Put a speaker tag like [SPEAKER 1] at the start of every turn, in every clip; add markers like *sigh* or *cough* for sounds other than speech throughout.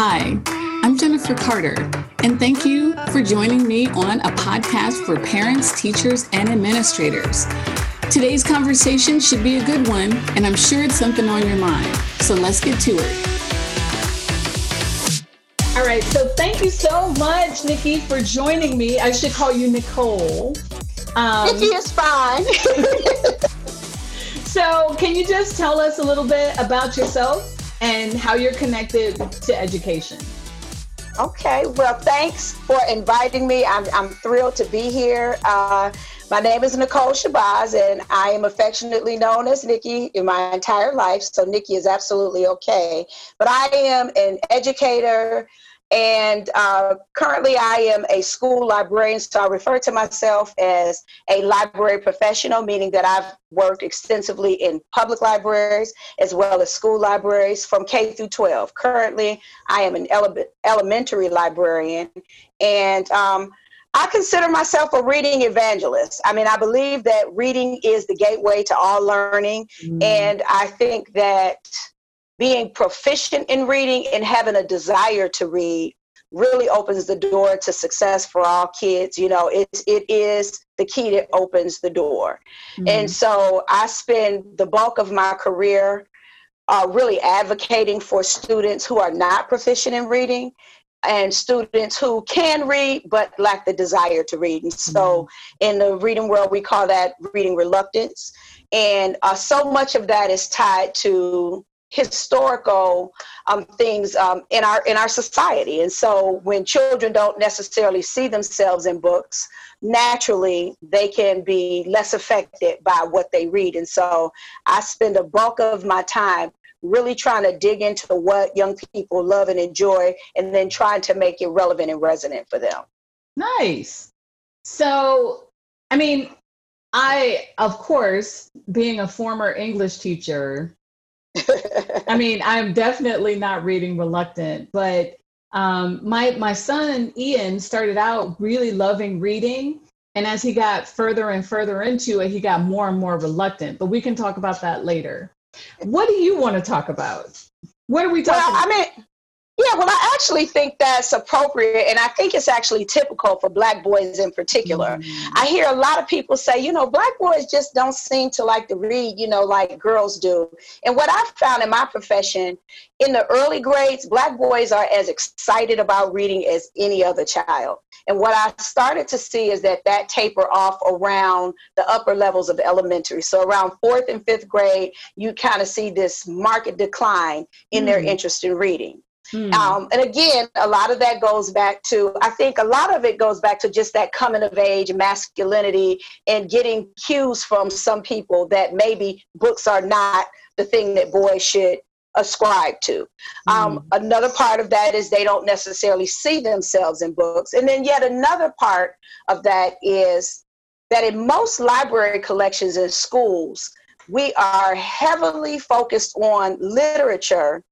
[SPEAKER 1] Hi, I'm Jennifer Carter, and thank you for joining me on a podcast for parents, teachers, and administrators. Today's conversation should be a good one, and I'm sure it's something on your mind. So let's get to it. All right, so thank you so much, Nikki, for joining me. I should call you Nicole.
[SPEAKER 2] Um, Nikki is fine. *laughs*
[SPEAKER 1] so, can you just tell us a little bit about yourself? And how you're connected to education.
[SPEAKER 2] Okay, well, thanks for inviting me. I'm, I'm thrilled to be here. Uh, my name is Nicole Shabazz, and I am affectionately known as Nikki in my entire life. So, Nikki is absolutely okay. But I am an educator, and uh, currently, I am a school librarian, so I refer to myself as a library professional, meaning that I've worked extensively in public libraries as well as school libraries from K through 12. Currently, I am an ele- elementary librarian, and um, I consider myself a reading evangelist. I mean, I believe that reading is the gateway to all learning, mm. and I think that being proficient in reading and having a desire to read really opens the door to success for all kids you know it, it is the key that opens the door mm-hmm. and so i spend the bulk of my career uh, really advocating for students who are not proficient in reading and students who can read but lack the desire to read and so mm-hmm. in the reading world we call that reading reluctance and uh, so much of that is tied to historical um, things um, in our in our society. And so when children don't necessarily see themselves in books naturally they can be less affected by what they read. And so i spend a bulk of my time really trying to dig into what young people love and enjoy and then trying to make it relevant and resonant for them.
[SPEAKER 1] Nice. So i mean i of course being a former english teacher I mean, I'm definitely not reading reluctant, but um, my my son Ian started out really loving reading, and as he got further and further into it, he got more and more reluctant. But we can talk about that later. What do you want to talk about? What are we talking?
[SPEAKER 2] Well, I mean, yeah, well, I actually think that's appropriate, and I think it's actually typical for Black boys in particular. Mm-hmm. I hear a lot of people say, you know, Black boys just don't seem to like to read, you know, like girls do. And what I've found in my profession, in the early grades, Black boys are as excited about reading as any other child. And what I started to see is that that taper off around the upper levels of elementary. So around fourth and fifth grade, you kind of see this market decline in mm-hmm. their interest in reading. Hmm. Um, and again, a lot of that goes back to, I think a lot of it goes back to just that coming of age, masculinity, and getting cues from some people that maybe books are not the thing that boys should ascribe to. Um, hmm. Another part of that is they don't necessarily see themselves in books. And then yet another part of that is that in most library collections in schools, we are heavily focused on literature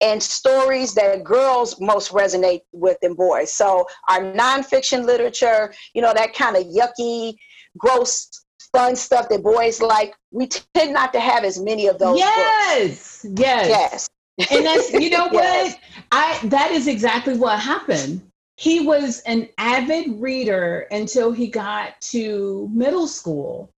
[SPEAKER 2] and stories that girls most resonate with than boys. So our nonfiction literature, you know, that kind of yucky, gross, fun stuff that boys like, we tend not to have as many of those.
[SPEAKER 1] Yes, books. yes, yes. And that's you know *laughs* yes. what I that is exactly what happened. He was an avid reader until he got to middle school,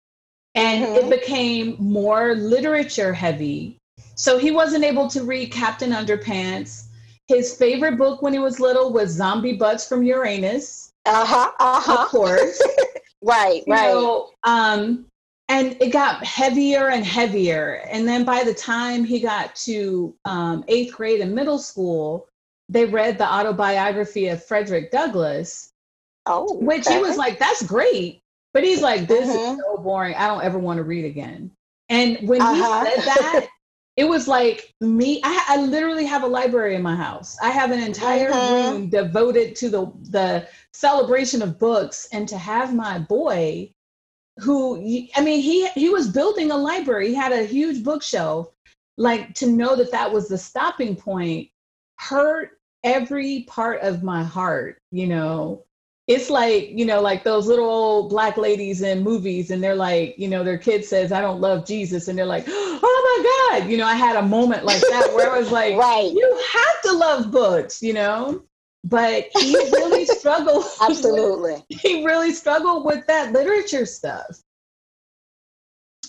[SPEAKER 1] and mm-hmm. it became more literature heavy so he wasn't able to read Captain Underpants. His favorite book when he was little was Zombie Butts from Uranus.
[SPEAKER 2] Uh huh. Uh huh.
[SPEAKER 1] Of course. *laughs*
[SPEAKER 2] right.
[SPEAKER 1] You
[SPEAKER 2] right.
[SPEAKER 1] Know, um, and it got heavier and heavier. And then by the time he got to um, eighth grade and middle school, they read the autobiography of Frederick Douglass.
[SPEAKER 2] Oh,
[SPEAKER 1] which he was like, "That's great," but he's like, "This mm-hmm. is so boring. I don't ever want to read again." And when uh-huh. he said that, it was like me I, I, literally have a library in my house. I have an entire uh-huh. room devoted to the the celebration of books and to have my boy who i mean he he was building a library. He had a huge bookshelf. Like to know that that was the stopping point hurt every part of my heart you know it's like you know like those little old black ladies in movies and they're like you know their kid says i don't love jesus and they're like *gasps* oh my God, you know, I had a moment like that where I was *laughs* like, right. you have to love books, you know? But he really *laughs* struggled. *laughs*
[SPEAKER 2] Absolutely.
[SPEAKER 1] With, he really struggled with that literature stuff.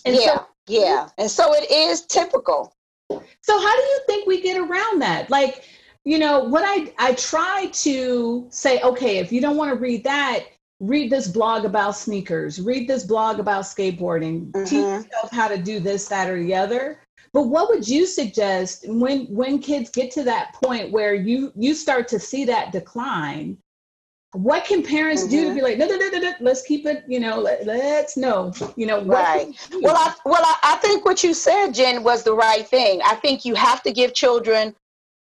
[SPEAKER 2] And yeah, so, yeah. And so it is typical.
[SPEAKER 1] So how do you think we get around that? Like, you know, what I I try to say, okay, if you don't want to read that, read this blog about sneakers, read this blog about skateboarding, mm-hmm. teach yourself how to do this, that, or the other. But what would you suggest when when kids get to that point where you you start to see that decline? What can parents mm-hmm. do to mm-hmm. be like, no, no, no, no, no, let's keep it, you know, let, us know, you know,
[SPEAKER 2] right. Well, I, well, I, I think what you said, Jen, was the right thing. I think you have to give children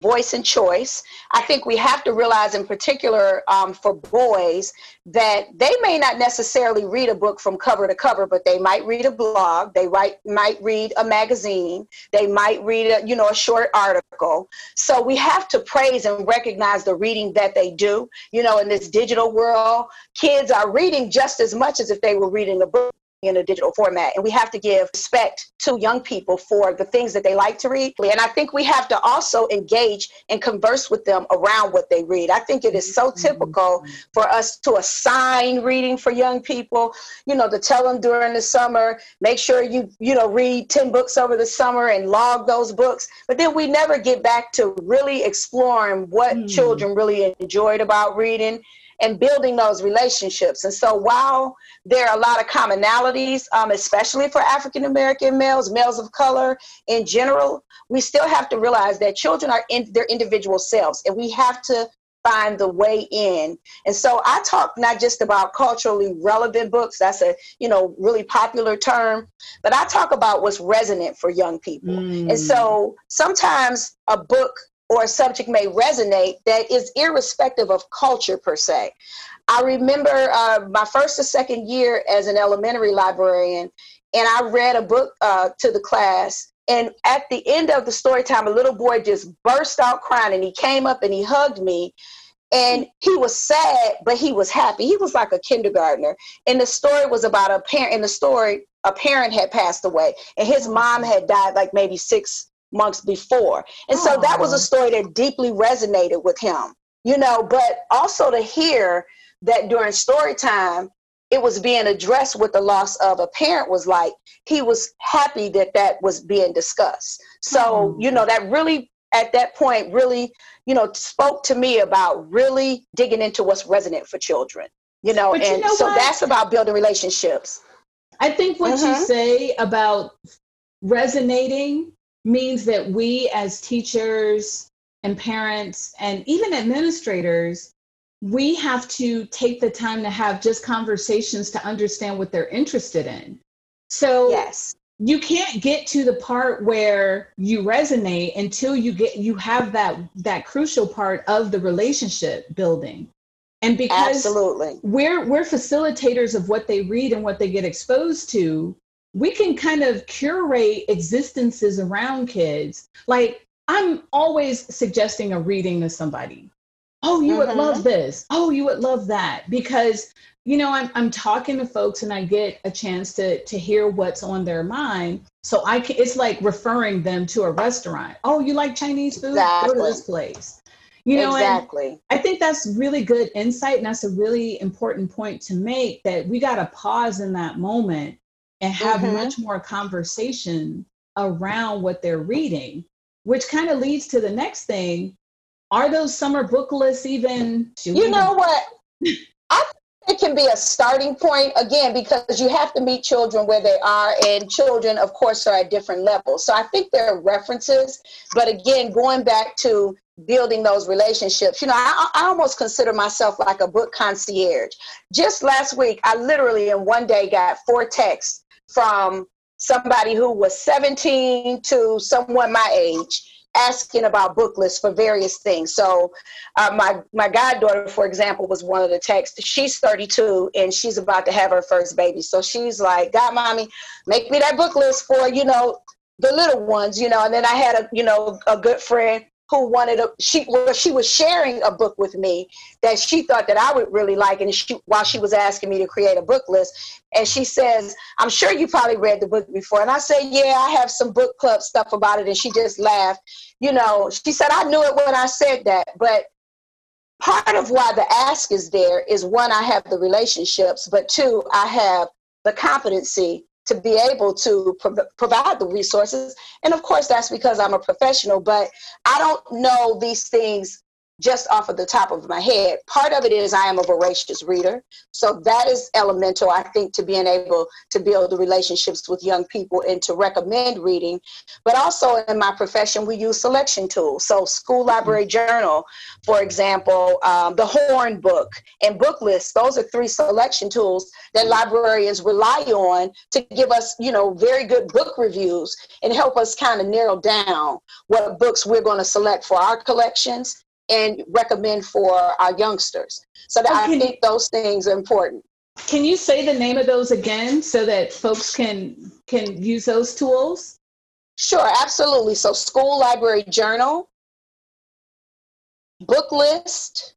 [SPEAKER 2] voice and choice. I think we have to realize, in particular um, for boys, that they may not necessarily read a book from cover to cover, but they might read a blog, they might might read a magazine, they might read a you know a short article. So we have to praise and recognize the reading that they do. You know, in this digital world, kids are reading just as much as if they were reading a book in a digital format. And we have to give respect to young people for the things that they like to read. And I think we have to also engage and converse with them around what they read. I think it is so mm-hmm. typical for us to assign reading for young people, you know, to tell them during the summer, make sure you, you know, read 10 books over the summer and log those books. But then we never get back to really exploring what mm. children really enjoyed about reading and building those relationships. And so while there are a lot of commonalities, um, especially for African American males, males of color in general, we still have to realize that children are in their individual selves and we have to find the way in. And so I talk not just about culturally relevant books, that's a, you know, really popular term, but I talk about what's resonant for young people. Mm. And so sometimes a book or a subject may resonate that is irrespective of culture per se. I remember uh, my first or second year as an elementary librarian, and I read a book uh, to the class. And at the end of the story time, a little boy just burst out crying and he came up and he hugged me. And he was sad, but he was happy. He was like a kindergartner. And the story was about a parent. In the story, a parent had passed away, and his mom had died like maybe six months before. And so that was a story that deeply resonated with him, you know, but also to hear that during story time, it was being addressed with the loss of a parent was like he was happy that that was being discussed so you know that really at that point really you know spoke to me about really digging into what's resonant for children you know but and you know so what? that's about building relationships
[SPEAKER 1] i think what mm-hmm. you say about resonating means that we as teachers and parents and even administrators we have to take the time to have just conversations to understand what they're interested in. So
[SPEAKER 2] yes.
[SPEAKER 1] you can't get to the part where you resonate until you get you have that that crucial part of the relationship building. And because
[SPEAKER 2] absolutely.
[SPEAKER 1] we're we're facilitators of what they read and what they get exposed to we can kind of curate existences around kids. Like I'm always suggesting a reading to somebody. Oh, you mm-hmm. would love mm-hmm. this. Oh, you would love that. Because, you know, I'm, I'm talking to folks and I get a chance to, to hear what's on their mind. So I can, it's like referring them to a restaurant. Oh, you like Chinese food? Exactly. Go to this place. You know,
[SPEAKER 2] exactly.
[SPEAKER 1] I think that's really good insight. And that's a really important point to make that we got to pause in that moment and have mm-hmm. much more conversation around what they're reading, which kind of leads to the next thing. Are those summer book lists even?
[SPEAKER 2] You know what? I think it can be a starting point again because you have to meet children where they are and children of course are at different levels so i think there are references but again going back to building those relationships you know I, I almost consider myself like a book concierge just last week i literally in one day got four texts from somebody who was 17 to someone my age asking about book lists for various things. So, uh, my my goddaughter, for example, was one of the texts. She's 32 and she's about to have her first baby. So she's like, "God, mommy, make me that book list for you know the little ones, you know." And then I had a you know a good friend who wanted a she well, she was sharing a book with me that she thought that I would really like and she while she was asking me to create a book list and she says I'm sure you probably read the book before. And I said yeah I have some book club stuff about it and she just laughed. You know she said I knew it when I said that but part of why the ask is there is one I have the relationships but two I have the competency to be able to pro- provide the resources. And of course, that's because I'm a professional, but I don't know these things just off of the top of my head. Part of it is I am a voracious reader. So that is elemental, I think, to being able to build the relationships with young people and to recommend reading. But also in my profession, we use selection tools. So, School Library Journal, for example, um, the Horn Book, and book lists, those are three selection tools that librarians rely on to give us, you know, very good book reviews and help us kind of narrow down what books we're going to select for our collections and recommend for our youngsters. So that I think those things are important.
[SPEAKER 1] Can you say the name of those again so that folks can can use those tools?
[SPEAKER 2] Sure, absolutely. So school library journal, book list,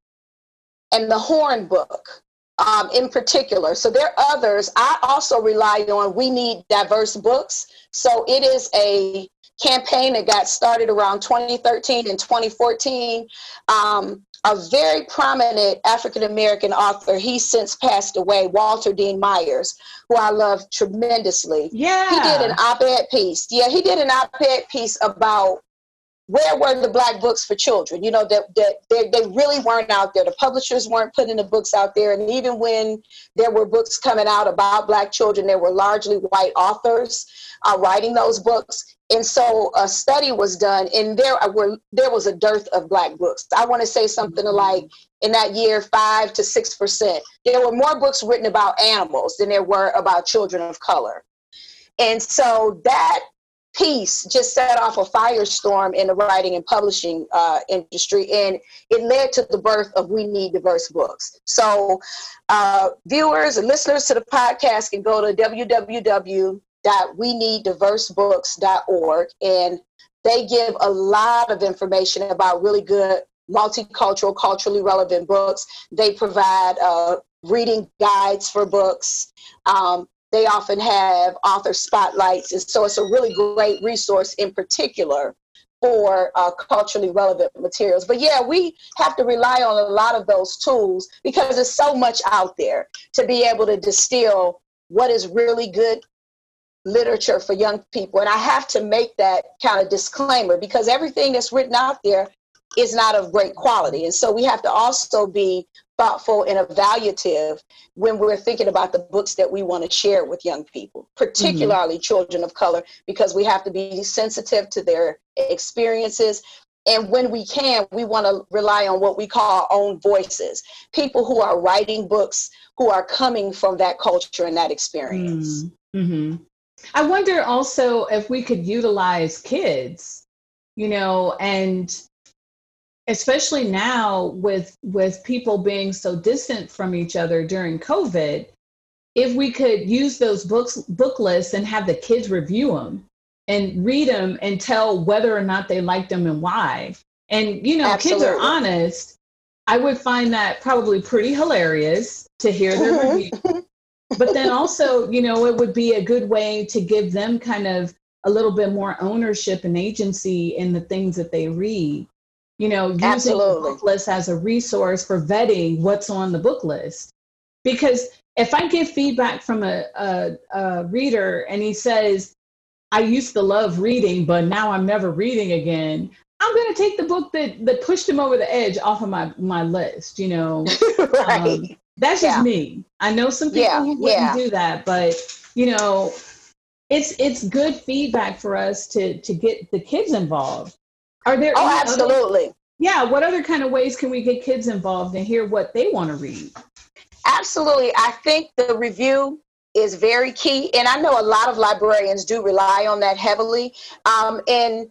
[SPEAKER 2] and the horn book um, in particular. So there are others. I also rely on we need diverse books. So it is a campaign that got started around 2013 and 2014. Um, a very prominent African American author, he's since passed away, Walter Dean Myers, who I love tremendously.
[SPEAKER 1] Yeah.
[SPEAKER 2] He did an op ed piece. Yeah, he did an op ed piece about where were the black books for children? You know that, that they, they really weren't out there. The publishers weren't putting the books out there. And even when there were books coming out about black children there were largely white authors uh, writing those books. And so a study was done and there were there was a dearth of black books. I want to say something mm-hmm. like in that year five to six percent. There were more books written about animals than there were about children of color. And so that piece just set off a firestorm in the writing and publishing uh, industry, and it led to the birth of We Need Diverse Books. So, uh, viewers and listeners to the podcast can go to www.weneeddiversebooks.org, and they give a lot of information about really good multicultural, culturally relevant books. They provide uh, reading guides for books. Um, they often have author spotlights. And so it's a really great resource in particular for uh, culturally relevant materials. But yeah, we have to rely on a lot of those tools because there's so much out there to be able to distill what is really good literature for young people. And I have to make that kind of disclaimer because everything that's written out there is not of great quality. And so we have to also be thoughtful and evaluative when we're thinking about the books that we want to share with young people, particularly mm-hmm. children of color, because we have to be sensitive to their experiences. And when we can, we want to rely on what we call our own voices people who are writing books who are coming from that culture and that experience.
[SPEAKER 1] Mm-hmm. mm-hmm. I wonder also if we could utilize kids, you know, and especially now with with people being so distant from each other during covid if we could use those books book lists and have the kids review them and read them and tell whether or not they like them and why and you know Absolutely. kids are honest i would find that probably pretty hilarious to hear their mm-hmm. review but then also you know it would be a good way to give them kind of a little bit more ownership and agency in the things that they read you know, using Absolutely. the book list as a resource for vetting what's on the book list. Because if I get feedback from a, a, a reader and he says, I used to love reading, but now I'm never reading again, I'm going to take the book that, that pushed him over the edge off of my, my list, you know. *laughs* right. Um, that's just me. I know some people yeah. who wouldn't yeah. do that, but you know, it's it's good feedback for us to to get the kids involved are there?
[SPEAKER 2] Oh, absolutely.
[SPEAKER 1] Other, yeah. What other kind of ways can we get kids involved and hear what they want to read?
[SPEAKER 2] Absolutely. I think the review is very key. And I know a lot of librarians do rely on that heavily. Um, and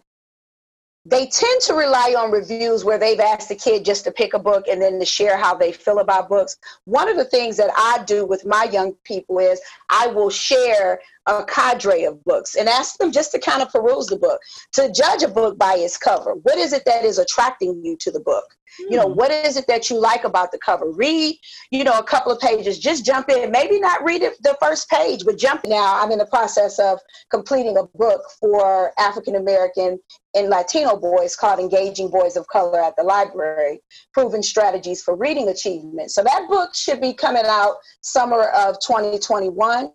[SPEAKER 2] they tend to rely on reviews where they've asked the kid just to pick a book and then to share how they feel about books. One of the things that I do with my young people is I will share a cadre of books and ask them just to kind of peruse the book, to judge a book by its cover. What is it that is attracting you to the book? Mm. You know, hmm. what is it that you like about the cover? Read, you know, a couple of pages, just jump in. Maybe not read it the first page, but jump now. I'm in the process of completing a book for African American and Latino boys called Engaging Boys of Color at the Library, Proven Strategies for Reading Achievement. So that book should be coming out summer of 2021.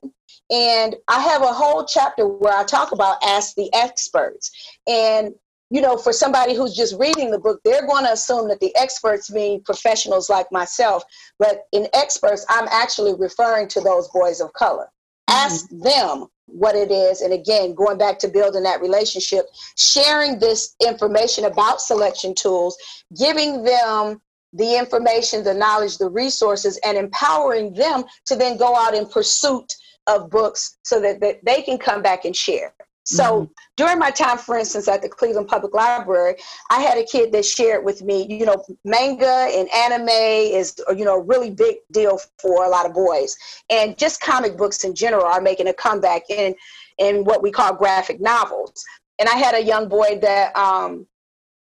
[SPEAKER 2] And I have a whole chapter where I talk about ask the experts. And you know, for somebody who's just reading the book, they're going to assume that the experts mean professionals like myself. But in experts, I'm actually referring to those boys of color. Mm-hmm. Ask them what it is. And again, going back to building that relationship, sharing this information about selection tools, giving them the information, the knowledge, the resources, and empowering them to then go out in pursuit of books so that, that they can come back and share. So mm-hmm. during my time, for instance, at the Cleveland Public Library, I had a kid that shared with me, you know, manga and anime is, you know, a really big deal for a lot of boys. And just comic books in general are making a comeback in, in what we call graphic novels. And I had a young boy that um,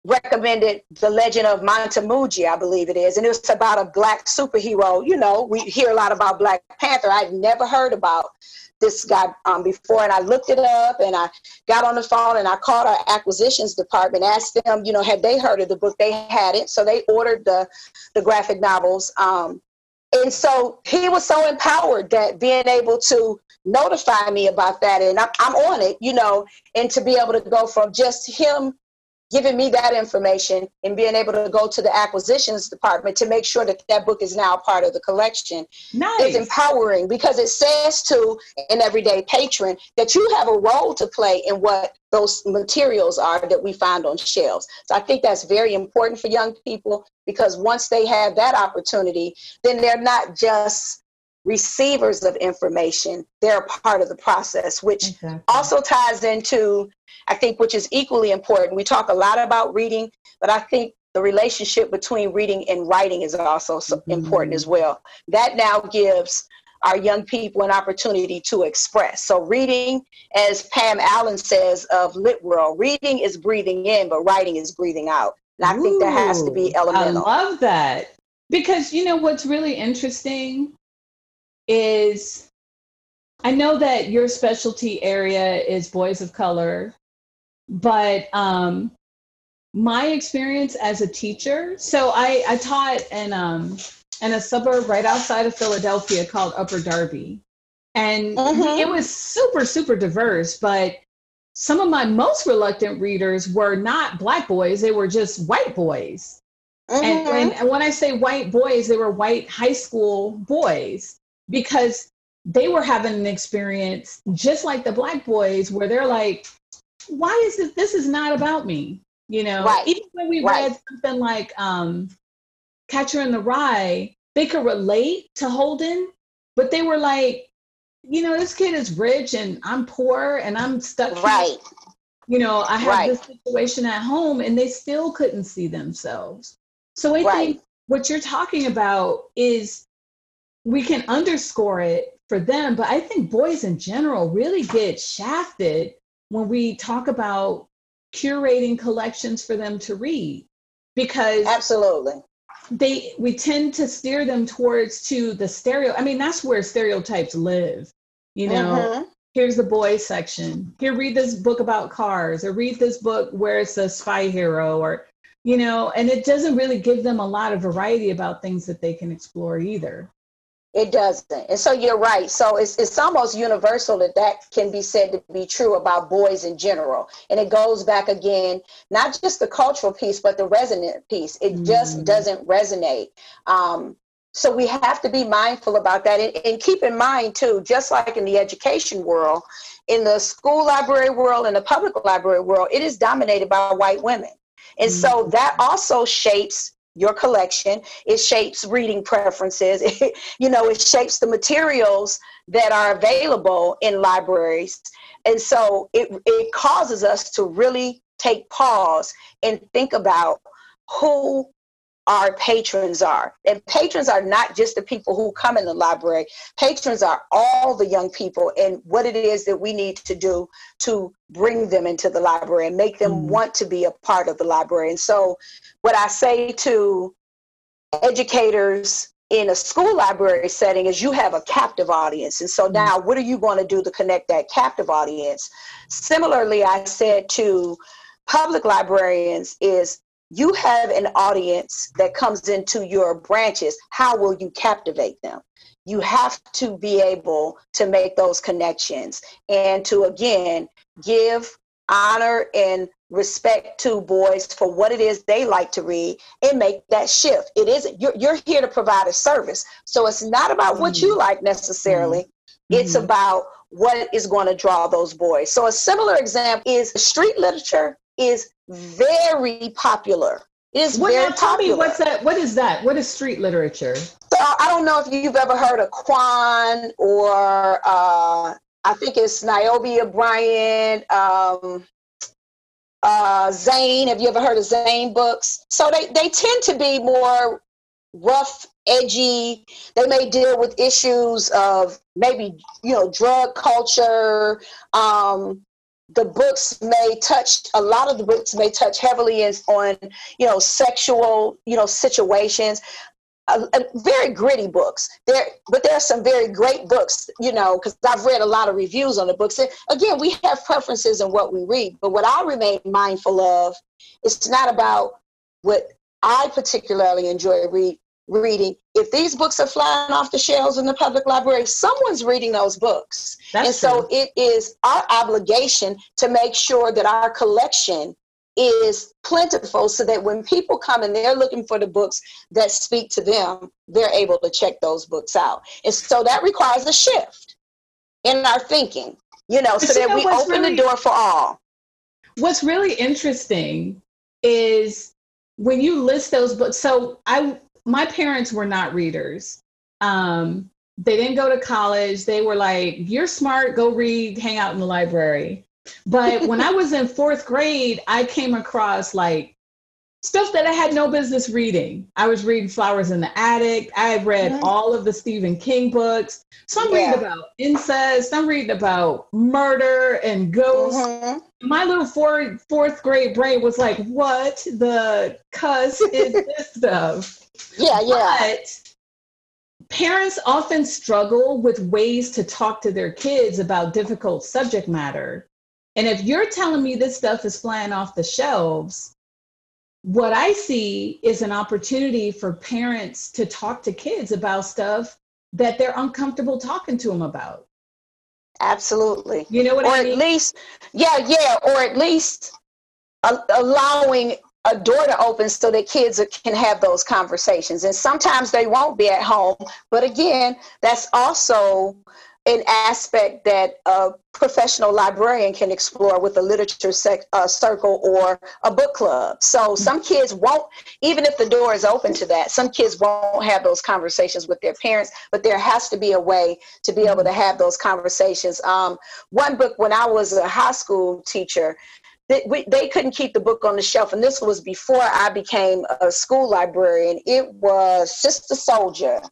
[SPEAKER 2] recommended The Legend of Mantamaji, I believe it is. And it was about a black superhero. You know, we hear a lot about Black Panther. I'd never heard about this guy um, before. And I looked it up and I got on the phone and I called our acquisitions department, asked them, you know, had they heard of the book? They had it. So they ordered the, the graphic novels. Um, and so he was so empowered that being able to notify me about that and I'm, I'm on it, you know, and to be able to go from just him giving me that information and being able to go to the acquisitions department to make sure that that book is now part of the collection nice. is empowering because it says to an everyday patron that you have a role to play in what those materials are that we find on shelves. So I think that's very important for young people because once they have that opportunity, then they're not just receivers of information, they're a part of the process, which exactly. also ties into I think, which is equally important. We talk a lot about reading, but I think the relationship between reading and writing is also mm-hmm. important as well. That now gives our young people an opportunity to express. So, reading, as Pam Allyn says of LitWorld, reading is breathing in, but writing is breathing out. And I Ooh, think that has to be elemental.
[SPEAKER 1] I love that. Because, you know, what's really interesting is I know that your specialty area is boys of color but um, my experience as a teacher so i, I taught in, um, in a suburb right outside of philadelphia called upper darby and mm-hmm. it was super super diverse but some of my most reluctant readers were not black boys they were just white boys mm-hmm. and, and, and when i say white boys they were white high school boys because they were having an experience just like the black boys where they're like why is this this is not about me you know right. even when we right. read something like um catcher in the rye they could relate to holden but they were like you know this kid is rich and i'm poor and i'm stuck
[SPEAKER 2] right here.
[SPEAKER 1] you know i have right. this situation at home and they still couldn't see themselves so i think what you're talking about is we can underscore it for them but i think boys in general really get shafted when we talk about curating collections for them to read because
[SPEAKER 2] absolutely.
[SPEAKER 1] they we tend to steer them towards to the stereo i mean that's where stereotypes live you know? Mm-hmm. here's the boys section. Here read this book about cars or read this book where it's a spy hero or you know? And it doesn't really give them a lot of variety about things that they can explore either
[SPEAKER 2] it doesn't. And so you're right. So it's, it's almost universal that that can be said to be true about boys in general. And it goes back again, not just the cultural piece, but the resonant piece. It mm just doesn't resonate. Um, so we have to be mindful about that and, and, keep in mind too, just like in the education world, in the school library world and the public library world, it is dominated by white women. And so that also shapes your collection. It shapes reading preferences. *laughs* It, you know, it shapes the materials that are available in libraries. And so it, it causes us to really take pause and think about who our patrons are. And patrons are not just the people who come in the library, patrons are all the young people and what it is that we need to do to bring them into the library and make them mm want to be a part of the library. And so, what I say to educators in a school library setting is you have a captive audience. And so mm. now, what are you going to do to connect that captive audience? Similarly, I said to public librarians is you have an audience that comes into your branches. How will you captivate them? You have to be able to make those connections and to, again, give honor and respect to boys for what it is they like to read and make that shift. It isn't, you're, you're here to provide a service. So it's not about mm-hmm. what you mm-hmm. like necessarily, mm-hmm. it's about what is going to draw those boys. So a similar example is street literature is very popular. It is
[SPEAKER 1] what,
[SPEAKER 2] very
[SPEAKER 1] now, tell
[SPEAKER 2] popular.
[SPEAKER 1] me what's that? What is that? What is street literature?
[SPEAKER 2] So I don't know if you've ever heard of K'wan or uh, I think it's Niobe Bryant, um, uh, Zane. Have you ever heard of Zane books? So they, they tend to be more rough, edgy. They may deal with issues of maybe, you know, drug culture, um, the books may touch a lot of the books may touch heavily on you know sexual you know situations. Uh, very gritty books. There but there are some very great books you know because i've read a lot of reviews on the books. And again we have preferences in what we read. But what i remain mindful of it's not about what i particularly enjoy read, reading. If these books are flying off the shelves in the public library, someone's reading those books. That's and so true. it is our obligation to make sure that our collection is plentiful so that when people come and they're looking for the books that speak to them, they're able to check those books out. And so that requires a shift in our thinking, you know, so that know we open really, the door for all.
[SPEAKER 1] What's really interesting is when you list those books. So I my parents were not readers. Um, they didn't go to college. They were like, you're smart, go read, hang out in the library. But *laughs* when I was in fourth grade, I came across like stuff that I had no business reading. I was reading Flowers in the Attic. I read mm-hmm. all of the Stephen King books. So I'm yeah. reading about incest. I'm reading about murder and ghosts. Mm-hmm. My little four, fourth grade brain was like, what the cuss is this stuff?
[SPEAKER 2] Yeah, yeah.
[SPEAKER 1] But parents often struggle with ways to talk to their kids about difficult subject matter. And if you're telling me this stuff is flying off the shelves, what I see is an opportunity for parents to talk to kids about stuff that they're uncomfortable talking to them about.
[SPEAKER 2] Absolutely.
[SPEAKER 1] You know what
[SPEAKER 2] or
[SPEAKER 1] I mean?
[SPEAKER 2] Or at least, yeah, yeah, or at least allowing a door to open so that kids can have those conversations. And sometimes they won't be at home. But again, that's also an aspect that a professional librarian can explore with a literature sec, uh, circle or a book club. So mm-hmm. some kids won't, even if the door is open to that, some kids won't have those conversations with their parents, but there has to be a way to be able to have those conversations. Um, one book, when I was a high school teacher, they, we, they couldn't keep the book on the shelf. And this was before I became a school librarian. It was Sister Souljah.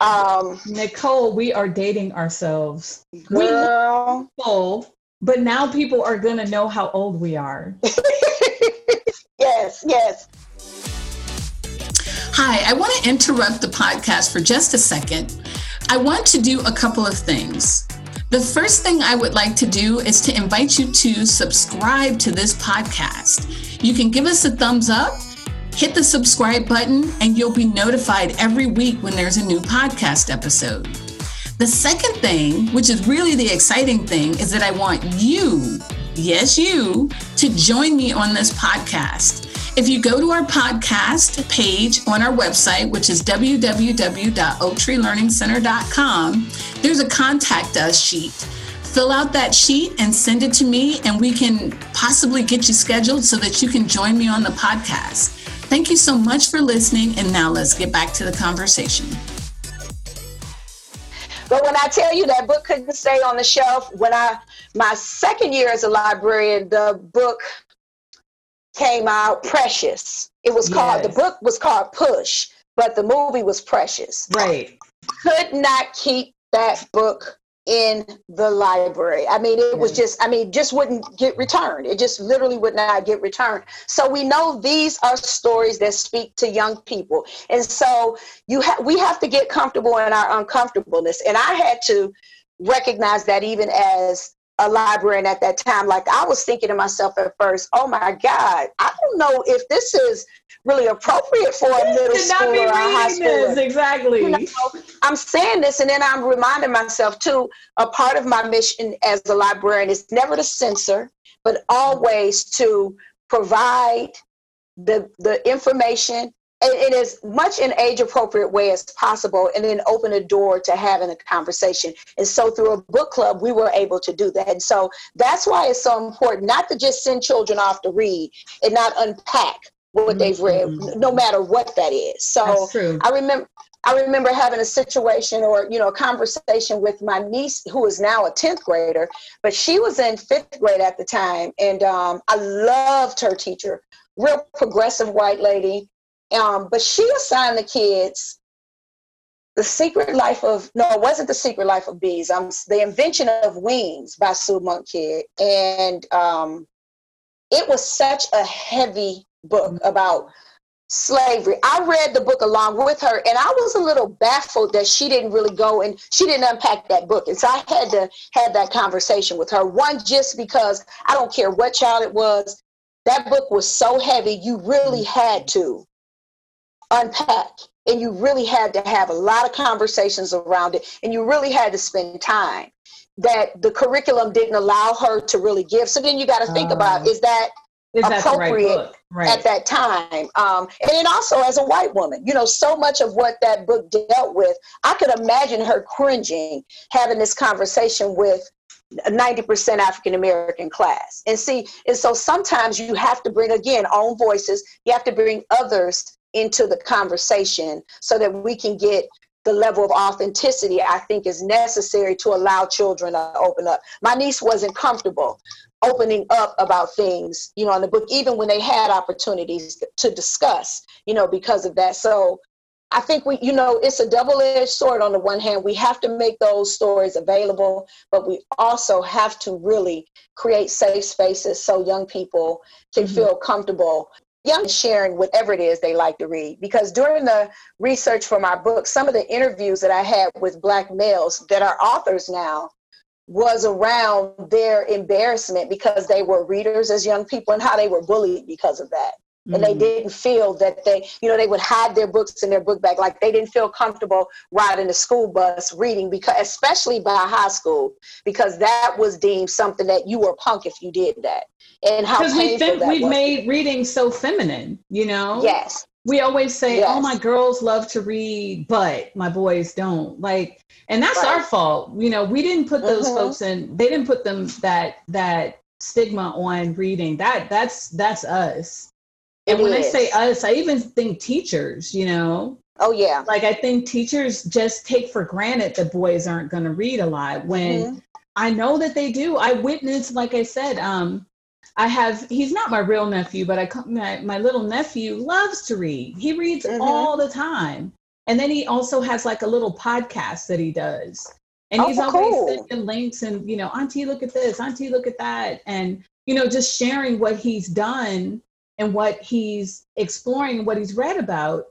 [SPEAKER 1] Um, Nicole, we are dating ourselves.
[SPEAKER 2] Girl.
[SPEAKER 1] We old, but now people are going to know how old we are. *laughs*
[SPEAKER 2] yes, yes.
[SPEAKER 3] Hi, I want to interrupt the podcast for just a second. I want to do a couple of things. The first thing I would like to do is to invite you to subscribe to this podcast. You can give us a thumbs up, hit the subscribe button, and you'll be notified every week when there's a new podcast episode. The second thing, which is really the exciting thing, is that I want you, yes, you, to join me on this podcast. If you go to our podcast page on our website, which is www.oaktreelearningcenter.com, there's a contact us sheet. Fill out that sheet and send it to me, and we can possibly get you scheduled so that you can join me on the podcast. Thank you so much for listening, and now let's get back to the conversation.
[SPEAKER 2] But when I tell you that book couldn't stay on the shelf, when I my second year as a librarian, the book came out, Precious. It was yes. called, the book was called Push, but the movie was Precious.
[SPEAKER 1] Right.
[SPEAKER 2] Could not keep that book in the library. I mean, it was just, I mean, just wouldn't get returned. It just literally would not get returned. So we know these are stories that speak to young people. And so you have we have to get comfortable in our uncomfortableness. And I had to recognize that even as a librarian at that time, like I was thinking to myself at first, oh my God, I don't know if this is really appropriate for a middle school or a high school.
[SPEAKER 1] Exactly. You know,
[SPEAKER 2] I'm saying this, and then I'm reminding myself too. A part of my mission as a librarian is never to censor, but always to provide the the information in as much an age appropriate way as possible and then open a door to having a conversation and so through a book club we were able to do that and so that's why it's so important not to just send children off to read and not unpack what they've read, mm-hmm. no matter what that is. So I remember I remember having a situation or you know a conversation with my niece who is now a 10th grader, but she was in fifth grade at the time, and um, I loved her teacher, real progressive white lady. Um, but she assigned the kids the Secret Life of no, it wasn't the Secret Life of Bees. Um, the Invention of Wings by Sue Monk Kidd, and um, it was such a heavy book about slavery. I read the book along with her, and I was a little baffled that she didn't really go and she didn't unpack that book. And so I had to have that conversation with her. One, just because I don't care what child it was, that book was so heavy, you really had to unpack. And you really had to have a lot of conversations around it, and you really had to spend time that the curriculum didn't allow her to really give. So then you got to think uh, about is that appropriate right right. at that time. Um, and then also as a white woman, you know, so much of what that book dealt with, I could imagine her cringing having this conversation with 90% African American class. And see, and so sometimes you have to bring again own voices, you have to bring others into the conversation so that we can get the level of authenticity I think is necessary to allow children to open up. My niece wasn't comfortable opening up about things, you know, in the book, even when they had opportunities to discuss, you know, because of that. So I think we, you know, it's a double edged sword on the one hand. We have to make those stories available, but we also have to really create safe spaces so young people can mm-hmm. feel comfortable young sharing whatever it is they like to read because during the research for my book some of the interviews that i had with black males that are authors now was around their embarrassment because they were readers as young people and how they were bullied because of that. And they mm. didn't feel that they, you know, they would hide their books in their book bag. Like they didn't feel comfortable riding the school bus reading because, especially by high school, because that was deemed something that you were punk if you did that. And how because we think
[SPEAKER 1] we've made reading so feminine, you know?
[SPEAKER 2] Yes
[SPEAKER 1] we always say, yes. "Oh, my girls love to read, but my boys don't." Like, and that's right. our fault. You know, we didn't put those mm-hmm. folks in. They didn't put them that that stigma on reading. That that's that's us. And it when is. I say us, I even think teachers. You know.
[SPEAKER 2] Oh yeah.
[SPEAKER 1] Like I think teachers just take for granted that boys aren't going to read a lot when. Mm-hmm. I know that they do. I witnessed, like I said, um, I have, he's not my real nephew, but I, my, my little nephew loves to read. He reads mm-hmm. all the time. And then he also has like a little podcast that he does. And oh, he's always cool. sending links and, you know, Auntie, look at this, Auntie, look at that. And, you know, just sharing what he's done and what he's exploring, what he's read about.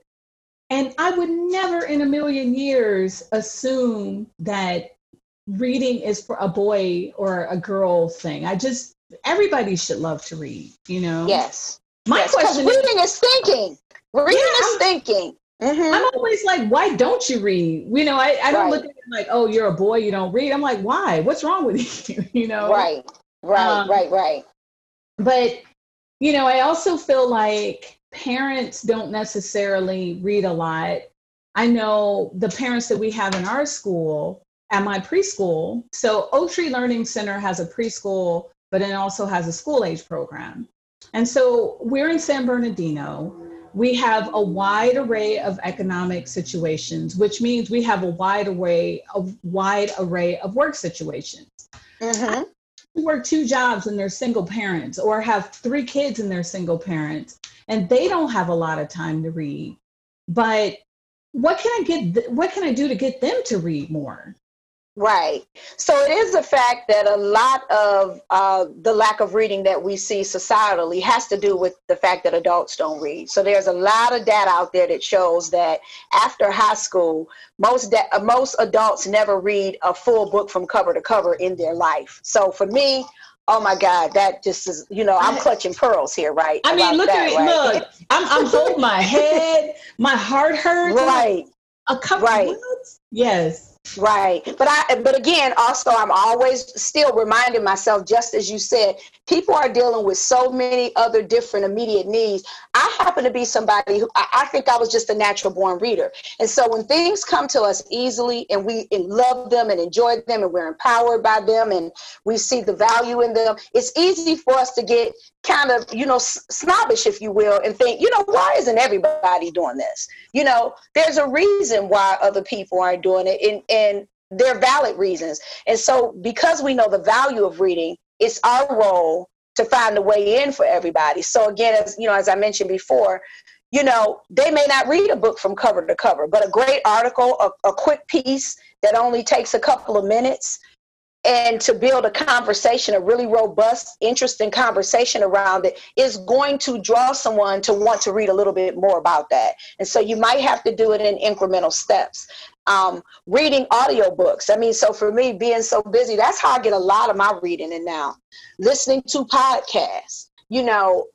[SPEAKER 1] And I would never in a million years assume that reading is for a boy or a girl thing. I just everybody should love to read, you know?
[SPEAKER 2] Yes.
[SPEAKER 1] My
[SPEAKER 2] yes,
[SPEAKER 1] question
[SPEAKER 2] reading is, is thinking. Reading yeah, is thinking.
[SPEAKER 1] Mm-hmm. I'm always like, why don't you read? You know, I, I don't right. look at it like, oh, you're a boy, you don't read. I'm like, why? What's wrong with *laughs* you? you know?
[SPEAKER 2] Right, right, um, right, right.
[SPEAKER 1] But, you know, I also feel like parents don't necessarily read a lot. I know the parents that we have in our school, at my preschool. So Oak Tree Learning Center has a preschool but it also has a school age program. And so we're in San Bernardino. We have a wide array of economic situations, which means we have a wide array of wide array of work situations. Mm-hmm. work two jobs and they're single parents or have three kids and they're single parents and they don't have a lot of time to read but what can i get what can i do to get them to read more
[SPEAKER 2] Right. So it is a fact that a lot of uh, the lack of reading that we see societally has to do with the fact that adults don't read. So there's a lot of data out there that shows that after high school, most da- uh, most adults never read a full book from cover to cover in their life. So for me, oh my God, that just is you know I'm clutching pearls here, right?
[SPEAKER 1] I mean, look that, at right? look, I'm I'm holding my head, my heart hurts.
[SPEAKER 2] Right.
[SPEAKER 1] A couple right. Yes.
[SPEAKER 2] Right. But I but again, also I'm always still reminding myself, just as you said, people are dealing with so many other different immediate needs. I happen to be somebody who I, I think I was just a natural born reader. And so when things come to us easily and we love them and enjoy them and we're empowered by them and we see the value in them, it's easy for us to get kind of, you know, snobbish, if you will, and think, you know, why isn't everybody doing this? You know, there's a reason why other people aren't doing it. And, and they're valid reasons. And so, because we know the value of reading, it's our role to find a way in for everybody. So, again, as you know, as I mentioned before, you know, they may not read a book from cover to cover, but a great article, a, a quick piece that only takes a couple of minutes, and to build a conversation, a really robust, interesting conversation around it is going to draw someone to want to read a little bit more about that. And so you might have to do it in incremental steps. Um, reading audiobooks. I mean, so for me, being so busy, that's how I get a lot of my reading in now. Listening to podcasts, you know,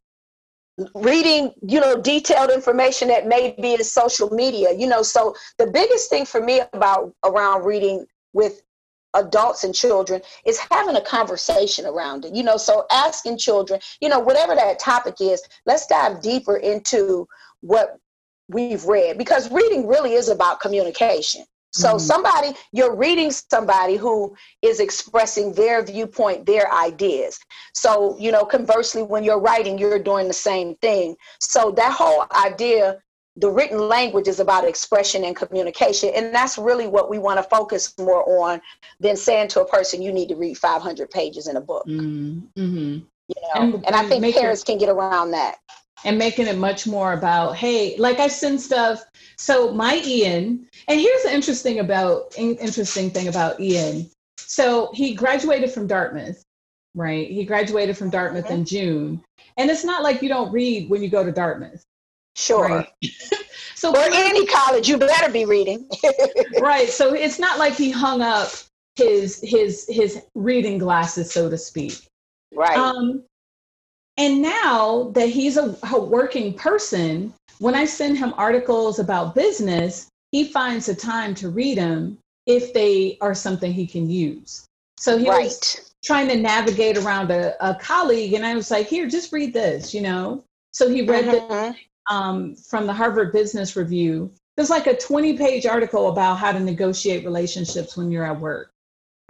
[SPEAKER 2] reading you know detailed information that may be in social media you know so the biggest thing for me about around reading with adults and children is having a conversation around it you know so asking children you know whatever that topic is let's dive deeper into what we've read because reading really is about communication. So mm-hmm. somebody you're reading somebody who is expressing their viewpoint their ideas. So you know conversely when you're writing you're doing the same thing. So that whole idea the written language is about expression and communication and that's really what we want to focus more on than saying to a person you need to read 500 pages in a book. Mm-hmm. you know and, and i think parents it, can get around that
[SPEAKER 1] and making it much more about hey like i send stuff so my ian and here's the interesting about interesting thing about ian so he graduated from dartmouth right he graduated from dartmouth mm-hmm. in june and it's not like you don't read when you go to dartmouth
[SPEAKER 2] Sure. Right. *laughs* so or any college, you better be reading. *laughs*
[SPEAKER 1] right. So it's not like he hung up his his his reading glasses, so to speak.
[SPEAKER 2] Right. Um,
[SPEAKER 1] and now that he's a, a working person, when I send him articles about business, he finds the time to read them if they are something he can use. So he right. was trying to navigate around a, a colleague, and I was like, "Here, just read this," you know. So he read mm-hmm. the um, from the Harvard Business Review. There's like a 20 page article about how to negotiate relationships when you're at work.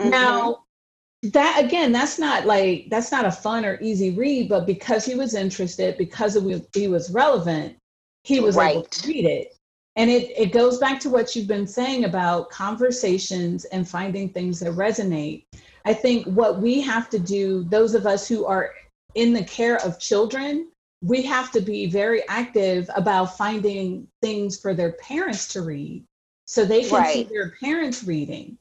[SPEAKER 1] Mm-hmm. Now, that again, that's not like, that's not a fun or easy read, but because he was interested, because it, he was relevant, he was right. able to read it. And it, it goes back to what you've been saying about conversations and finding things that resonate. I think what we have to do, those of us who are in the care of children, we have to be very active about finding things for their parents to read so they can right. see their parents reading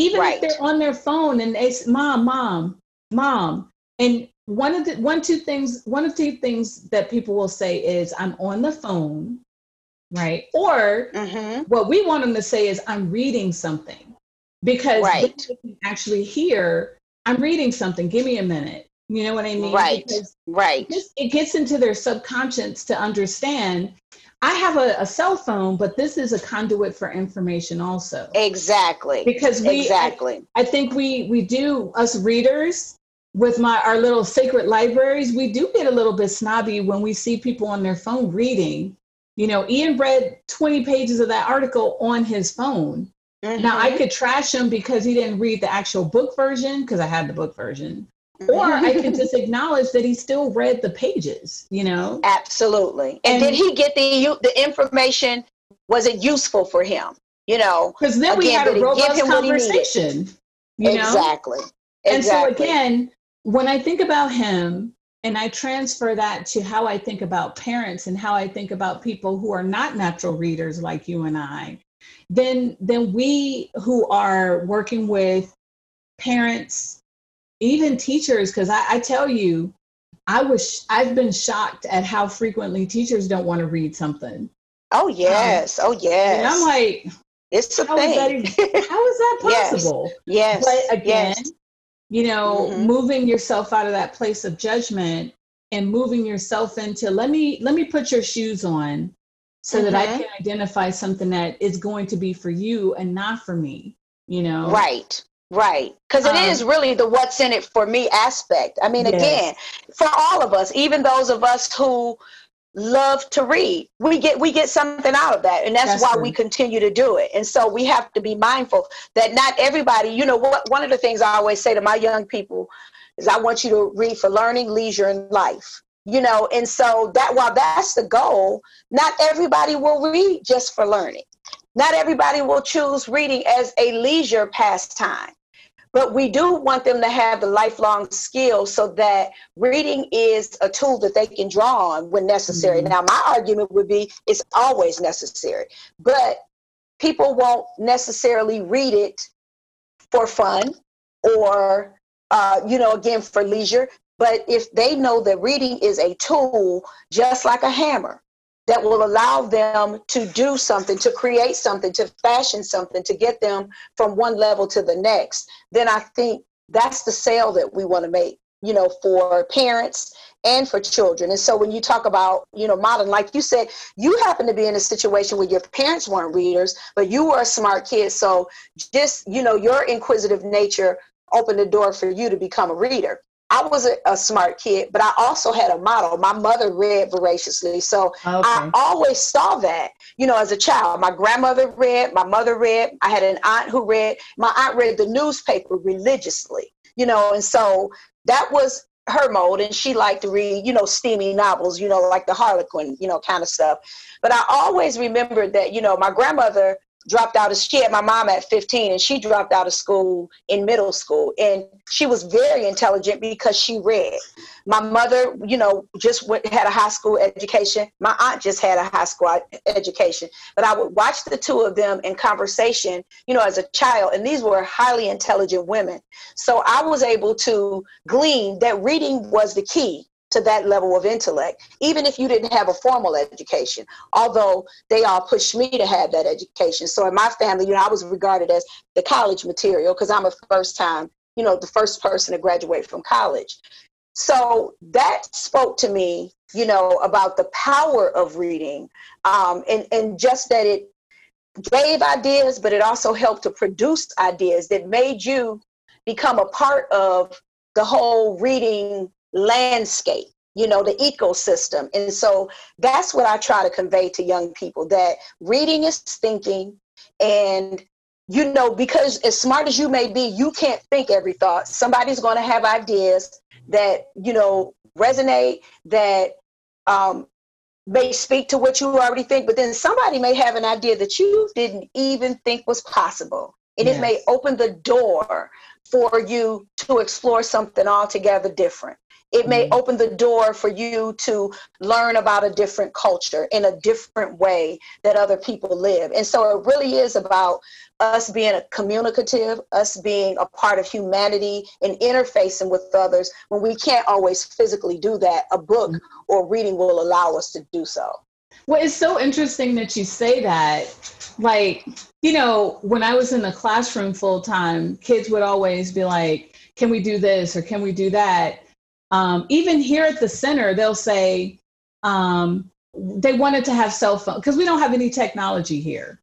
[SPEAKER 1] even right. if they're on their phone and they say mom mom mom and one of the one two things one of the things that people will say is i'm on the phone right or mm-hmm. what we want them to say is i'm reading something because right. actually hear i'm reading something give me a minute you know what I mean?
[SPEAKER 2] Right. Because right.
[SPEAKER 1] It, it gets into their subconscious to understand I have a, a, cell phone, but this is a conduit for information also.
[SPEAKER 2] Exactly.
[SPEAKER 1] Because we
[SPEAKER 2] exactly.
[SPEAKER 1] I, I, think we we do us readers with my our little sacred libraries, we do get a little bit snobby when we see people on their phone reading. You know, Ian read 20 pages of that article on his phone. Mm-hmm. Now I could trash him because he didn't read the actual book version because I had the book version or mm-hmm. I can just acknowledge that he still read the pages, you know?
[SPEAKER 2] Absolutely. And, and did he get the the information? Was it useful for him? You know,
[SPEAKER 1] because then again, we had a robust conversation. You know?
[SPEAKER 2] Exactly.
[SPEAKER 1] Exactly. And so again, when I think about him and I transfer that to how I think about parents and how I think about people who are not natural readers like you and I, then then we who are working with parents, even teachers, because I, I tell you, I was I've been shocked at how frequently teachers don't want to read something.
[SPEAKER 2] Oh yes, um, oh yes.
[SPEAKER 1] And I'm like,
[SPEAKER 2] it's a how thing.
[SPEAKER 1] Is that, how is that *laughs* possible?
[SPEAKER 2] yes.
[SPEAKER 1] yes. But again, yes. you know, mm-hmm. moving yourself out of that place of judgment and moving yourself into let me let me put your shoes on so mm-hmm. that I mm-hmm. can identify something that is going to be for you and not for me. You know,
[SPEAKER 2] right. Right. Because it um, is really the what's in it for me aspect. I mean, yes. again, for all of us, even those of us who love to read, we get we get something out of that. And that's, that's why true. we continue to do it. And so we have to be mindful that not everybody, you know, what one of the things I always say to my young people is I want you to read for learning, leisure, and life. You know, and so that while that's the goal, not everybody will read just for learning. Not everybody will choose reading as a leisure pastime but we do want them to have the lifelong skill so that reading is a tool that they can draw on when necessary. Mm-hmm. Now, my argument would be it's always necessary, but people won't necessarily read it for fun or, uh, you know, again, for leisure. But if they know that reading is a tool, just like a hammer, that will allow them to do something, to create something, to fashion something, to get them from one level to the next, then I think that's the sale that we want to make, you know, for parents and for children. And so when you talk about, you know, modern, like you said, you happen to be in a situation where your parents weren't readers, but you were a smart kid. So just, you know, your inquisitive nature opened the door for you to become a reader. I was a, a, smart kid, but I also had a model. My mother read voraciously. So okay. I always saw that, you know, as a child. My grandmother read, my mother read, I had an aunt who read. My aunt read the newspaper religiously, you know, and so that was her mode. And she liked to read, you know, steamy novels, you know, like the Harlequin, you know, kind of stuff. But I always remembered that, you know, my grandmother dropped out of she had my mom at 15 and she dropped out of school in middle school. And she was very intelligent because she read. My mother you know just went, had a high school education. My aunt just had a high school education. But i would watch the two of them in conversation you know as a child. And these were highly intelligent women. So i was able to glean that reading was the key to that level of intellect, even if you didn't have a formal education, although they all pushed me to have that education. So in my family, you know, I was regarded as the college material because I'm a first time, you know, the first person to graduate from college. So that spoke to me, you know, about the power of reading um, and, and just that it gave ideas, but it also helped to produce ideas that made you become a part of the whole reading landscape you know the ecosystem. And so that's what i try to convey to young people that reading is thinking. And you know because as smart as you may be you can't think every thought. Somebody's going to have ideas that you know resonate that um, may speak to what you already think. But then somebody may have an idea that you didn't even think was possible. And yes. it may open the door for you to explore something altogether different it may mm-hmm. open the door for you to learn about a different culture in a different way that other people live. And so it really is about us being a communicative, us being a part of humanity and interfacing with others when we can't always physically do that. A book mm-hmm. or reading will allow us to do so.
[SPEAKER 1] Well, it's so interesting that you say that. Like, you know, when I was in the classroom full time, kids would always be like, can we do this or can we do that? Um, even here at the center, they'll say um, they wanted to have cell phone because we don't have any technology here.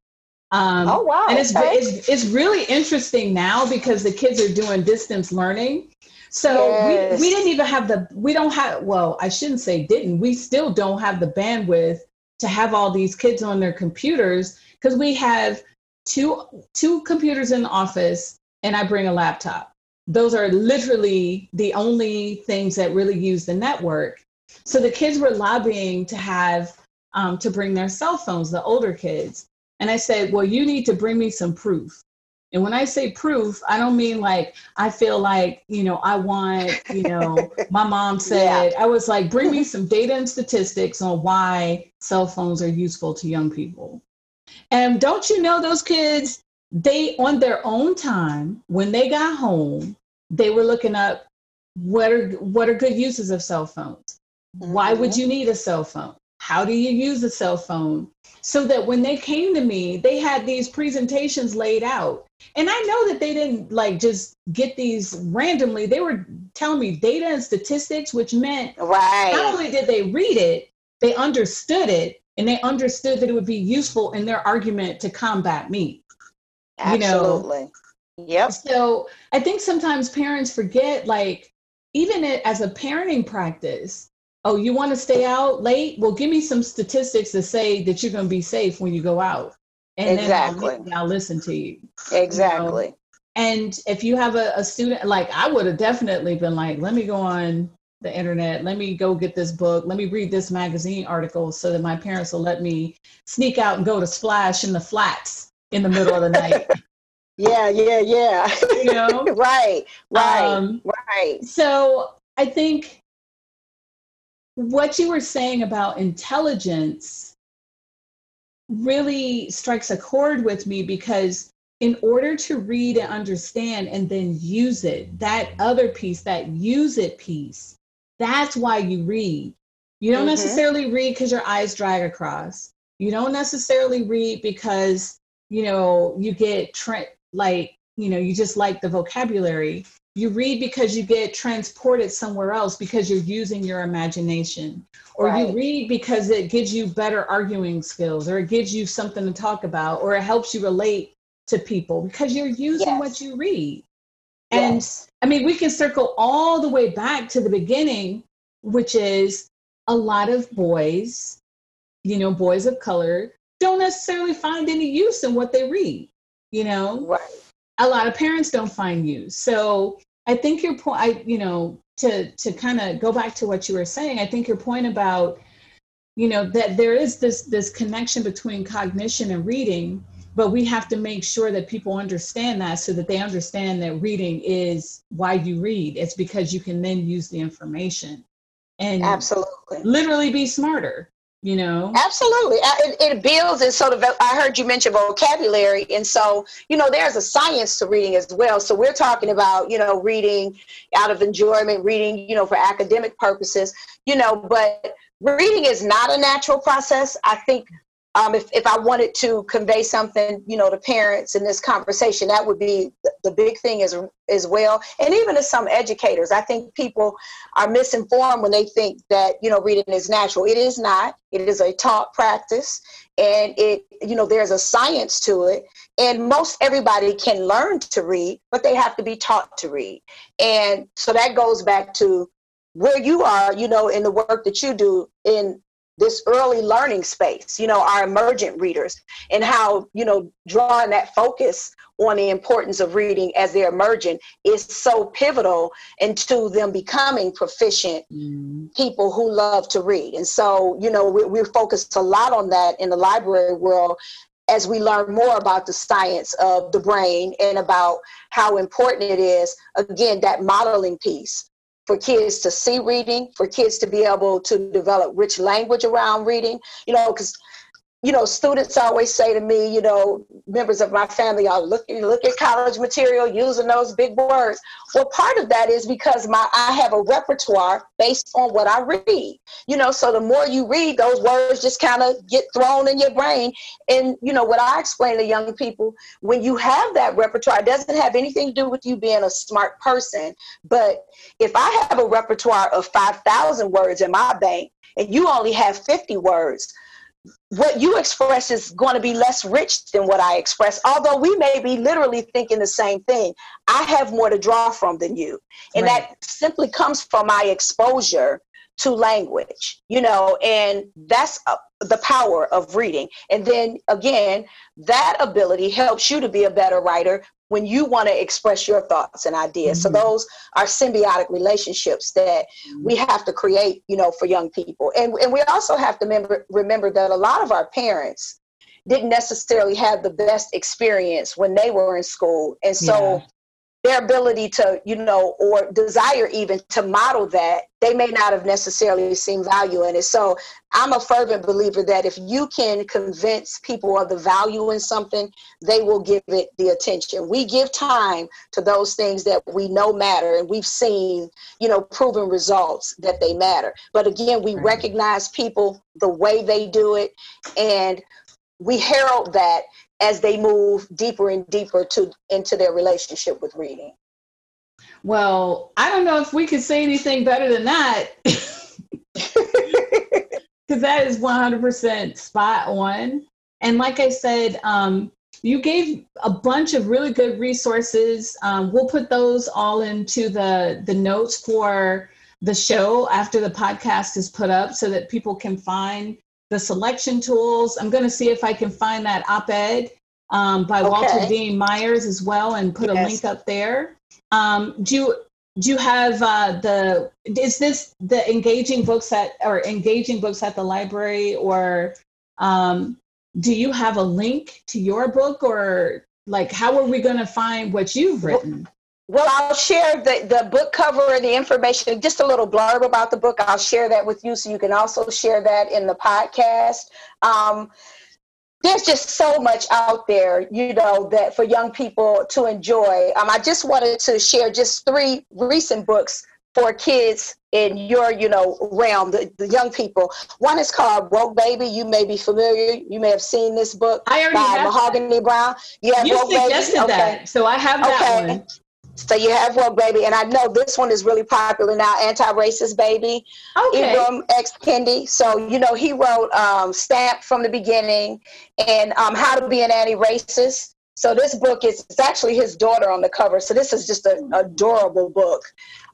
[SPEAKER 2] Um, oh wow!
[SPEAKER 1] And it's, okay. it's it's really interesting now because the kids are doing distance learning. So yes. we, we didn't even have the we don't have well I shouldn't say didn't we still don't have the bandwidth to have all these kids on their computers because we have two two computers in the office and I bring a laptop those are literally the only things that really use the network. So the kids were lobbying to have um, to bring their cell phones, the older kids. And I said, well, you need to bring me some proof. And when I say proof, I don't mean like I feel like, you know, I want, you know, *laughs* my mom said, yeah. I was like, bring me some data and statistics on why cell phones are useful to young people. And don't you know those kids, they on their own time, when they got home, they were looking up what are what are good uses of cell phones? Mm-hmm. Why would mm-hmm. you need a cell phone? How do you use a cell phone? So that when they came to me, they had these presentations laid out. And I know that they didn't like just get these randomly. They were telling me data and statistics, which meant
[SPEAKER 2] right.
[SPEAKER 1] not only did they read it, they understood it and they understood that it would be useful in their argument to combat me.
[SPEAKER 2] Absolutely. You know? Yep.
[SPEAKER 1] So I think sometimes parents forget, like, even as a parenting practice, oh, you want to stay out late? Well, give me some statistics to say that you're going to be safe when you go out.
[SPEAKER 2] And exactly.
[SPEAKER 1] then I'll, I'll listen to you.
[SPEAKER 2] Exactly. You know?
[SPEAKER 1] And if you have a, a student, like I would have definitely been like, let me go on the internet. Let me go get this book. Let me read this magazine article so that my parents will let me sneak out and go to splash in the flats in the middle of the night.
[SPEAKER 2] yeah, yeah, yeah.
[SPEAKER 1] You know? *laughs*
[SPEAKER 2] right, right, um, right.
[SPEAKER 1] So I think what you were saying about intelligence really strikes a chord with me because in order to read and understand and then use it, that other piece, that use it piece, that's why you read. You don't mm-hmm. necessarily read because your eyes drag across. You don't necessarily read because, you know, you get tra- like, you know, you just like the vocabulary. You read because you get transported somewhere else because you're using your imagination. Or right. you read because it gives you better arguing skills or it gives you something to talk about or it helps you relate to people because you're using yes. what you read. And yes. I mean, we can circle all the way back to the beginning, which is a lot of boys, you know, boys of color, don't necessarily find any use in what they read, you know?
[SPEAKER 2] Right.
[SPEAKER 1] A lot of parents don't find use. So I think your point, I, you know, to to kind of go back to what you were saying, I think your point about, you know, that there is this this connection between cognition and reading but we have to make sure that people understand that so that they understand that reading is why you read it's because you can then use the information and
[SPEAKER 2] absolutely
[SPEAKER 1] literally be smarter you know?
[SPEAKER 2] Absolutely. Uh, it, it builds and sort of uh, i heard you mention vocabulary and so you know there's a science to reading as well. So we're talking about you know reading out of enjoyment reading you know for academic purposes you know but reading is not a natural process. I think um, if, if I wanted to convey something, you know, to parents in this conversation, that would be the, big thing as, as well. And even to some educators, I think people are misinformed when they think that, you know, reading is natural. It is not. It is a taught practice and it, you know, there's a science to it. And most everybody can learn to read, but they have to be taught to read. And so that goes back to where you are, you know, in the work that you do in this early learning space, you know, our emergent readers, and how, you know, drawing that focus on the importance of reading as they're emerging is so pivotal into them becoming proficient mm. people who love to read. And so, you know, we, we're focused a lot on that in the library world as we learn more about the science of the brain and about how important it is, again, that modeling piece for kids to see reading, for kids to be able to develop rich language around reading, you know, because you know, students always say to me, you know, members of my family are looking look at college material using those big words. Well, part of that is because my I have a repertoire based on what I read. You know, so the more you read, those words just kind of get thrown in your brain. And you know, what I explain to young people, when you have that repertoire, it doesn't have anything to do with you being a smart person. But if I have a repertoire of five thousand words in my bank and you only have 50 words what you express is going to be less rich than what I express, although we may be literally thinking the same thing. I have more to draw from than you. And right. that simply comes from my exposure to language, you know, and that's uh, the power of reading. And then again, that ability helps you to be a better writer when you want to express your thoughts and ideas. Mm-hmm. So those are symbiotic relationships that mm-hmm. we have to create, you know, for young people. And, and we also have to remember, remember that a lot of our parents, didn't necessarily have the best experience when they were in school. And so yeah their ability to, you know, or desire even to model that, they may not have necessarily seen value in it. So I'm a fervent believer that if you can convince people of the value in something, they will give it the attention. We give time to those things that we know matter, and we've seen, you know, proven results that they matter. But again, we recognize people the way they do it, and we herald that as they move deeper and deeper to into their relationship with reading.
[SPEAKER 1] Well, I don't know if we could say anything better than that. *laughs* Because that is 100% spot on. And like I said, um, you gave a bunch of really good resources. Um, we'll put those all into the, the notes for the show after the podcast is put up so that people can find the selection tools. I'm going to see if I can find that op ed um, by okay. Walter Dean Myers as well and put yes. a link up there. Um, do you do you have uh, the is this the engaging books at or engaging books at the library or um, do you have a link to your book or like how are we going to find what you've written?
[SPEAKER 2] Well, I'll share the, the book cover and the information, just a little blurb about the book. I'll share that with you so you can also share that in the podcast. Um, there's just so much out there, you know, that for young people to enjoy. Um, I just wanted to share just three recent books for kids in your, you know, realm, the, the young people. One is called Woke Baby. You may be familiar. You may have seen this book
[SPEAKER 1] I already
[SPEAKER 2] by Mahogany that. Browne.
[SPEAKER 1] Yeah, you suggested Baby. that, okay. so I have that okay. one.
[SPEAKER 2] So you have one baby, and I know this one is really popular now. Anti-racist baby, okay. Ibram X Kendi. So you know he wrote um, "Stamp" from the beginning, and um, "How to Be an Anti-Racist." So this book is it's actually his daughter on the cover. So this is just an adorable book,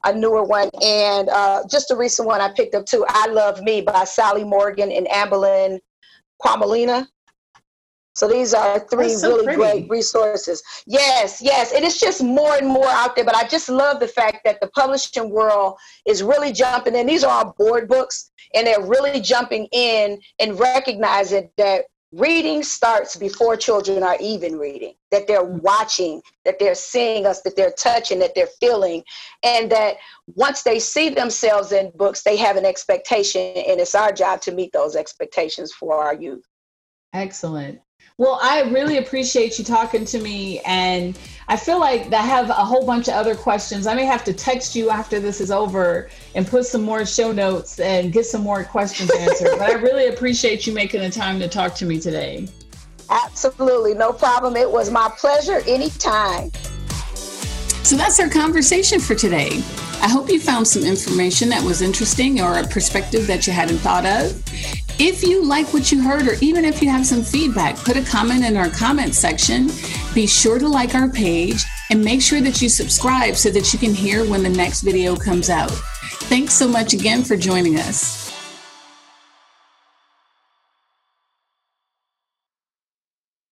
[SPEAKER 2] a newer one, and uh, just a recent one I picked up too. "I Love Me" by Sally Morgan and Ambelin Kwaymullina. So these are three so really pretty. great resources. Yes, yes. And it's just more and more out there. But I just love the fact that the publishing world is really jumping in. These are all board books, and they're really jumping in and recognizing that reading starts before children are even reading, that they're mm. watching, that they're seeing us, that they're touching, that they're feeling, and that once they see themselves in books, they have an expectation, and it's our job to meet those expectations for our youth.
[SPEAKER 1] Excellent. Well, I really appreciate you talking to me. And I feel like I have a whole bunch of other questions. I may have to text you after this is over and put some more show notes and get some more questions answered. but I really appreciate you making the time to talk to me today.
[SPEAKER 2] Absolutely. No problem. It was my pleasure anytime.
[SPEAKER 3] So that's our conversation for today. I hope you found some information that was interesting or a perspective that you hadn't thought of. If you like what you heard, or even if you have some feedback, put a comment in our comment section. Be sure to like our page and make sure that you subscribe so that you can hear when the next video comes out. Thanks so much again for joining us.